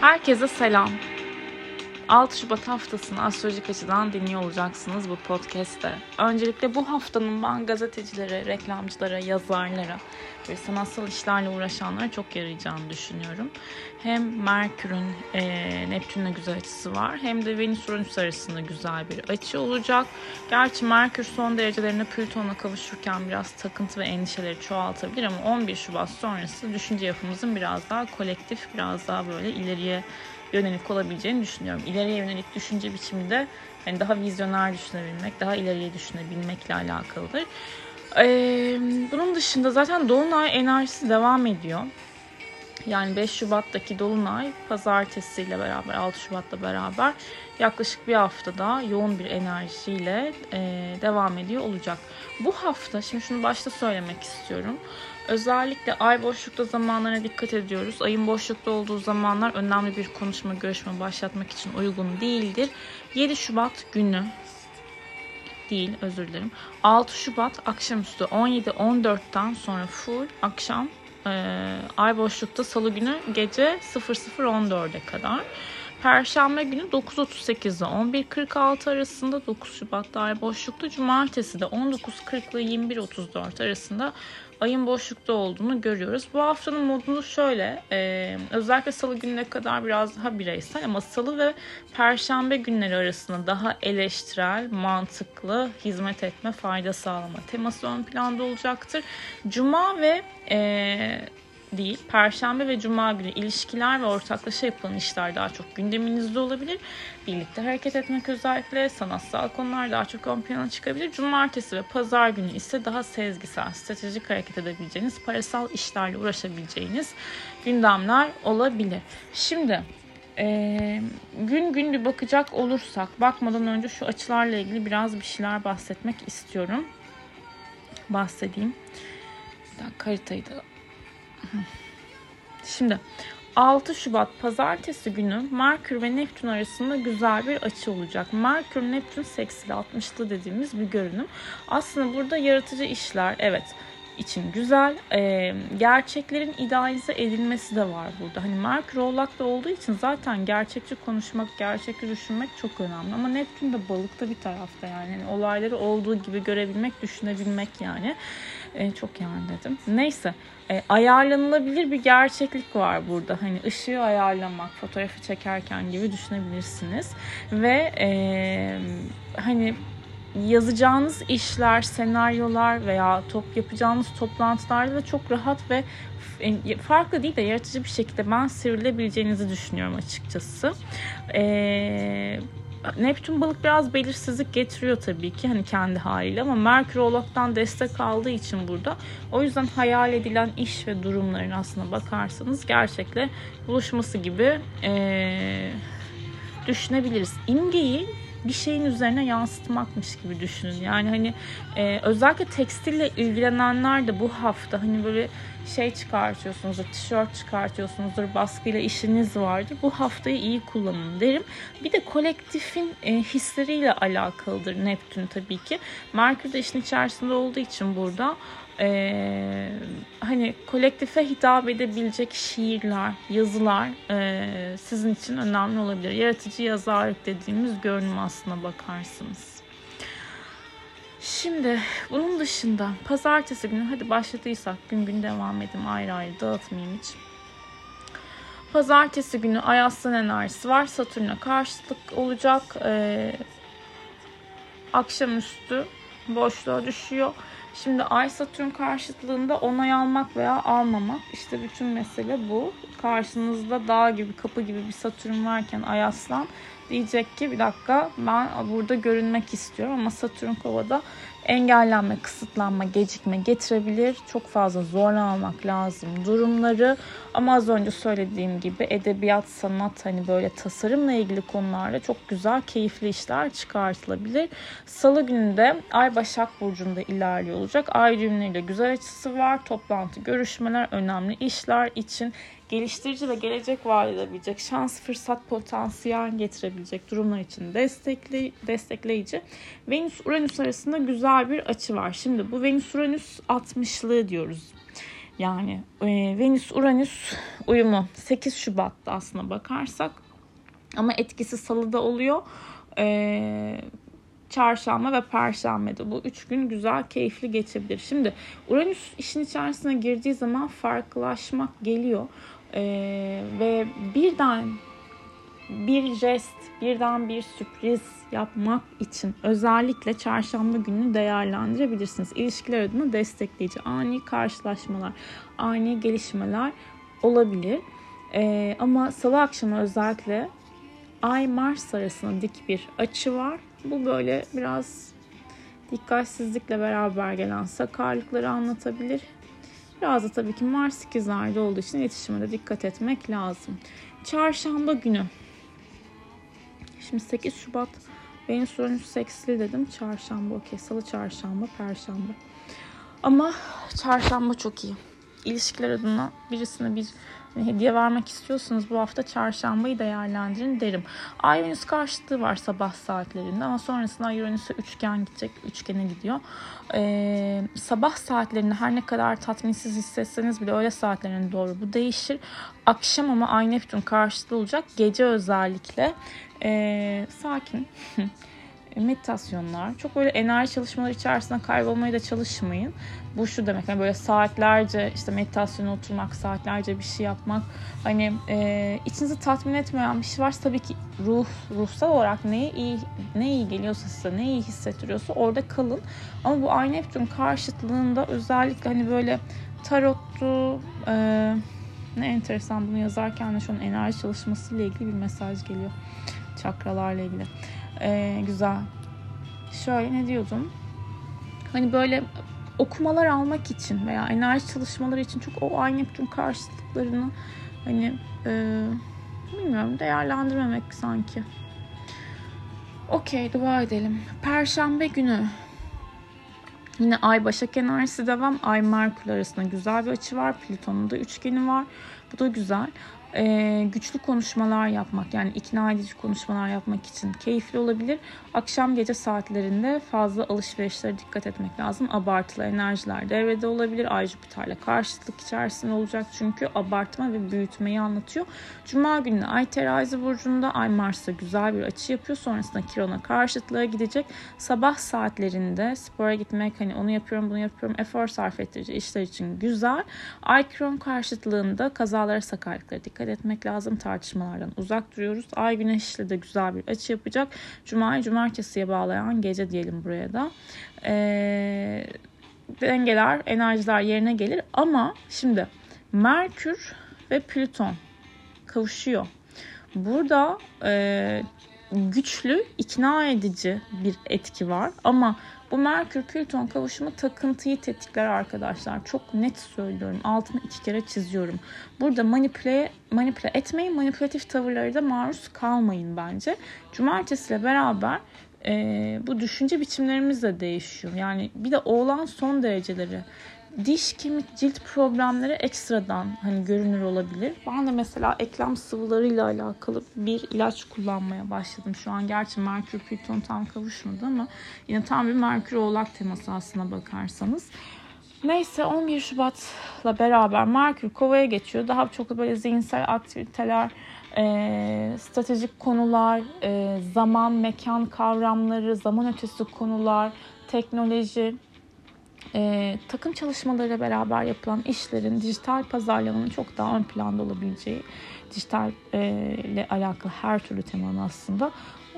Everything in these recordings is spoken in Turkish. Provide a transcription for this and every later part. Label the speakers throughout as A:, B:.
A: Herkese selam. 6 Şubat haftasını astrolojik açıdan dinliyor olacaksınız bu podcast'te. Öncelikle bu haftanın ben gazetecilere, reklamcılara, yazarlara ve sanatsal işlerle uğraşanlara çok yarayacağını düşünüyorum. Hem Merkür'ün e, Neptün'le güzel açısı var hem de Venüs-Uranüs arasında güzel bir açı olacak. Gerçi Merkür son derecelerine Plüton'la kavuşurken biraz takıntı ve endişeleri çoğaltabilir ama 11 Şubat sonrası düşünce yapımızın biraz daha kolektif, biraz daha böyle ileriye yönelik olabileceğini düşünüyorum. İleriye yönelik düşünce biçiminde yani daha vizyoner düşünebilmek, daha ileriye düşünebilmekle alakalıdır. Ee, bunun dışında zaten Dolunay enerjisi devam ediyor. Yani 5 Şubat'taki Dolunay pazartesi ile beraber 6 Şubat'la beraber yaklaşık bir hafta daha yoğun bir enerjiyle e, devam ediyor olacak. Bu hafta şimdi şunu başta söylemek istiyorum. Özellikle ay boşlukta zamanlarına dikkat ediyoruz. Ayın boşlukta olduğu zamanlar önemli bir konuşma, görüşme başlatmak için uygun değildir. 7 Şubat günü değil özür dilerim. 6 Şubat akşamüstü 17-14'ten sonra full akşam e, ay boşlukta salı günü gece 00.14'e kadar. Perşembe günü 9.38 ile 11.46 arasında 9 Şubat'ta ay boşlukta. Cumartesi de 19.40 ile 21.34 arasında ayın boşlukta olduğunu görüyoruz. Bu haftanın modunu şöyle. E, özellikle salı gününe kadar biraz daha bireysel ama salı ve perşembe günleri arasında daha eleştirel, mantıklı, hizmet etme, fayda sağlama teması ön planda olacaktır. Cuma ve e, değil. Perşembe ve Cuma günü ilişkiler ve ortaklaşa yapılan işler daha çok gündeminizde olabilir. Birlikte hareket etmek özellikle sanatsal konular daha çok ön plana çıkabilir. Cumartesi ve Pazar günü ise daha sezgisel, stratejik hareket edebileceğiniz, parasal işlerle uğraşabileceğiniz gündemler olabilir. Şimdi ee, gün gün bir bakacak olursak bakmadan önce şu açılarla ilgili biraz bir şeyler bahsetmek istiyorum. Bahsedeyim. Bir dakika haritayı da Şimdi 6 Şubat pazartesi günü Merkür ve Neptün arasında güzel bir açı olacak. Merkür Neptün seksili 60'lı dediğimiz bir görünüm. Aslında burada yaratıcı işler evet için güzel. E, gerçeklerin idealize edilmesi de var burada. Hani Merkür Oğlak'ta olduğu için zaten gerçekçi konuşmak, gerçekçi düşünmek çok önemli. Ama Neptün de balıkta bir tarafta yani. yani olayları olduğu gibi görebilmek, düşünebilmek yani. E, çok yani dedim. Neyse. E, ayarlanılabilir bir gerçeklik var burada. Hani ışığı ayarlamak, fotoğrafı çekerken gibi düşünebilirsiniz. Ve e, hani yazacağınız işler, senaryolar veya top yapacağınız toplantılarda da çok rahat ve farklı değil de yaratıcı bir şekilde ben sivrilebileceğinizi düşünüyorum açıkçası. Ee, Neptün balık biraz belirsizlik getiriyor tabii ki hani kendi haliyle ama Merkür Oğlak'tan destek aldığı için burada. O yüzden hayal edilen iş ve durumların aslına bakarsanız gerçekle buluşması gibi ee, düşünebiliriz. İmgeyi bir şeyin üzerine yansıtmakmış gibi düşünün. Yani hani e, özellikle tekstille ilgilenenler de bu hafta hani böyle şey çıkartıyorsunuzdur, tişört çıkartıyorsunuzdur, baskıyla işiniz vardır. Bu haftayı iyi kullanın derim. Bir de kolektifin e, hisleriyle alakalıdır Neptün tabii ki. Merkür de işin içerisinde olduğu için burada e, hani kolektife hitap edebilecek şiirler, yazılar e, sizin için önemli olabilir. Yaratıcı yazarlık dediğimiz görünüm aslına bakarsınız. Şimdi bunun dışında pazartesi günü hadi başladıysak gün gün devam edin ayrı ayrı dağıtmayayım hiç. Pazartesi günü Ay Aslan enerjisi var. Satürn'e karşılık olacak. Ee, akşamüstü boşluğa düşüyor. Şimdi Ay Satürn karşıtlığında onay almak veya almamak işte bütün mesele bu. Karşınızda dağ gibi kapı gibi bir Satürn varken Ay Aslan diyecek ki bir dakika ben burada görünmek istiyorum ama Satürn kovada engellenme, kısıtlanma, gecikme getirebilir. Çok fazla zorlanmak lazım durumları. Ama az önce söylediğim gibi edebiyat, sanat hani böyle tasarımla ilgili konularda çok güzel, keyifli işler çıkartılabilir. Salı günü de Ay Başak Burcu'nda ilerliyor olacak. Ay düğümleriyle güzel açısı var. Toplantı, görüşmeler, önemli işler için geliştirici ve gelecek vaat edebilecek, şans, fırsat, potansiyel getirebilecek durumlar için destekli, destekleyici. Venüs-Uranüs arasında güzel bir açı var. Şimdi bu Venüs-Uranüs 60'lığı diyoruz. Yani e, Venüs-Uranüs uyumu 8 Şubat'ta aslında bakarsak ama etkisi salıda oluyor. E, çarşamba ve perşembede bu üç gün güzel keyifli geçebilir. Şimdi Uranüs işin içerisine girdiği zaman farklılaşmak geliyor. Ee, ve birden bir jest, birden bir sürpriz yapmak için özellikle çarşamba gününü değerlendirebilirsiniz. İlişkiler adına destekleyici ani karşılaşmalar, ani gelişmeler olabilir. Ee, ama salı akşamı özellikle Ay Mars arasında dik bir açı var. Bu böyle biraz dikkatsizlikle beraber gelen sakarlıkları anlatabilir. Biraz da tabii ki Mars ikizlerde olduğu için iletişime de dikkat etmek lazım. Çarşamba günü. Şimdi 8 Şubat Venüs Uranüs seksli dedim. Çarşamba okey. Salı çarşamba, perşembe. Ama çarşamba çok iyi. İlişkiler adına birisine bir hediye vermek istiyorsanız bu hafta çarşambayı değerlendirin derim. Ay Venüs karşıtlığı var sabah saatlerinde ama sonrasında Ay Uranüs'e üçgen gidecek. Üçgene gidiyor. Ee, sabah saatlerinde her ne kadar tatminsiz hissetseniz bile öğle saatlerine doğru bu değişir. Akşam ama Ay Neptün karşıtı olacak. Gece özellikle ee, sakin meditasyonlar. Çok böyle enerji çalışmaları içerisinde kaybolmaya da çalışmayın. Bu şu demek yani böyle saatlerce işte meditasyona oturmak, saatlerce bir şey yapmak. Hani e, içinizi tatmin etmeyen bir şey varsa tabii ki ruh, ruhsal olarak neye iyi, ne iyi geliyorsa size, ne iyi hissettiriyorsa orada kalın. Ama bu Ay Neptün karşıtlığında özellikle hani böyle tarottu, e, ne enteresan bunu yazarken de şu an enerji çalışması ile ilgili bir mesaj geliyor. Çakralarla ilgili. Ee, güzel. Şöyle ne diyordum? Hani böyle okumalar almak için veya enerji çalışmaları için çok o ay Neptün karşıtlıklarını hani e, bilmiyorum değerlendirmemek sanki. Okey dua edelim. Perşembe günü Yine Ay Başak enerjisi devam. Ay Merkür arasında güzel bir açı var. Plüton'un da üçgeni var. Bu da güzel e, güçlü konuşmalar yapmak yani ikna edici konuşmalar yapmak için keyifli olabilir. Akşam gece saatlerinde fazla alışverişlere dikkat etmek lazım. Abartılı enerjiler devrede olabilir. Ay Jüpiter'le karşıtlık içerisinde olacak çünkü abartma ve büyütmeyi anlatıyor. Cuma günü Ay terazi burcunda Ay Mars'a güzel bir açı yapıyor. Sonrasında Kiron'a karşıtlığa gidecek. Sabah saatlerinde spora gitmek hani onu yapıyorum bunu yapıyorum efor sarf ettirici işler için güzel. Ay Kiron karşıtlığında kazalara sakarlıklara dikkat dikkat etmek lazım. Tartışmalardan uzak duruyoruz. Ay güneşle de güzel bir açı yapacak. Cuma'yı cumartesiye bağlayan gece diyelim buraya da. Ee, dengeler, enerjiler yerine gelir. Ama şimdi Merkür ve Plüton kavuşuyor. Burada e, güçlü, ikna edici bir etki var. Ama bu Merkür Plüton kavuşumu takıntıyı tetikler arkadaşlar. Çok net söylüyorum. Altını iki kere çiziyorum. Burada manipüle manipüle etmeyin. Manipülatif tavırları da maruz kalmayın bence. Cumartesiyle beraber e, bu düşünce biçimlerimiz de değişiyor. Yani bir de oğlan son dereceleri diş, kemik, cilt problemleri ekstradan hani görünür olabilir. Ben de mesela eklem sıvılarıyla alakalı bir ilaç kullanmaya başladım. Şu an gerçi Merkür Plüton tam kavuşmadı ama yine tam bir Merkür Oğlak teması aslına bakarsanız. Neyse 11 Şubat'la beraber Merkür Kova'ya geçiyor. Daha çok böyle zihinsel aktiviteler, e, stratejik konular, e, zaman, mekan kavramları, zaman ötesi konular, teknoloji, e, takım çalışmalarıyla beraber yapılan işlerin dijital pazarlamanın çok daha ön planda olabileceği, dijital e, ile alakalı her türlü temanın aslında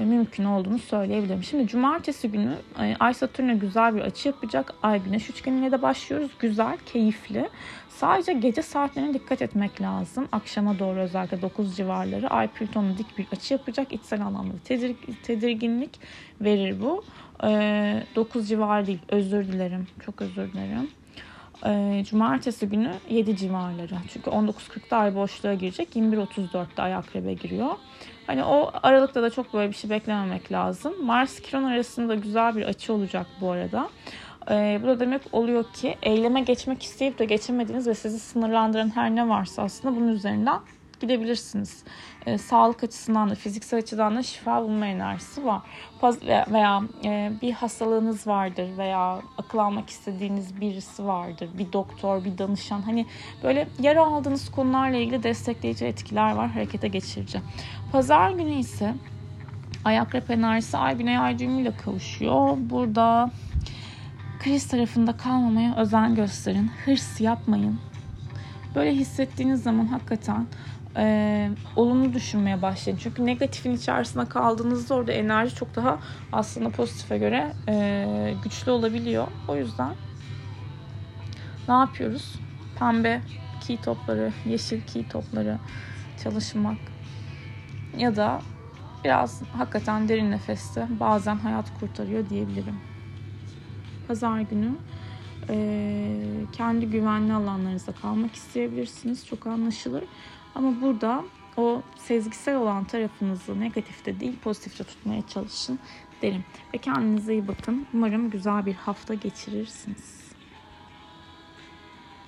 A: e, mümkün olduğunu söyleyebilirim. Şimdi cumartesi günü e, Ay Satürn'e güzel bir açı yapacak. Ay Güneş üçgeniyle de başlıyoruz. Güzel, keyifli. Sadece gece saatlerine dikkat etmek lazım. Akşama doğru özellikle 9 civarları Ay Plüton'un dik bir açı yapacak. İçsel anlamda tedir tedirginlik verir bu. E, 9 civar değil. Özür dilerim. Çok özür dilerim. E, cumartesi günü 7 civarları. Çünkü 19.40'da ay boşluğa girecek. 21.34'te ay akrebe giriyor. Hani o aralıkta da çok böyle bir şey beklememek lazım. Mars Kiron arasında güzel bir açı olacak bu arada. Ee, bu da demek oluyor ki eyleme geçmek isteyip de geçemediğiniz ve sizi sınırlandıran her ne varsa aslında bunun üzerinden gidebilirsiniz. E, sağlık açısından da fiziksel açıdan da şifa bulma enerjisi var. Paz veya e, bir hastalığınız vardır veya akıl almak istediğiniz birisi vardır. Bir doktor, bir danışan. Hani böyle yara aldığınız konularla ilgili destekleyici etkiler var harekete geçirici. Pazar günü ise Ayak enerjisi ay güney ay düğümüyle kavuşuyor. Burada kriz tarafında kalmamaya özen gösterin. Hırs yapmayın. Böyle hissettiğiniz zaman hakikaten e, olumlu düşünmeye başlayın. Çünkü negatifin içerisinde kaldığınızda orada enerji çok daha aslında pozitife göre e, güçlü olabiliyor. O yüzden ne yapıyoruz? Pembe key topları, yeşil key topları çalışmak ya da biraz hakikaten derin nefeste bazen hayat kurtarıyor diyebilirim. Pazar günü e, kendi güvenli alanlarınızda kalmak isteyebilirsiniz. Çok anlaşılır. Ama burada o sezgisel olan tarafınızı negatifte değil pozitifte tutmaya çalışın derim. Ve kendinize iyi bakın. Umarım güzel bir hafta geçirirsiniz.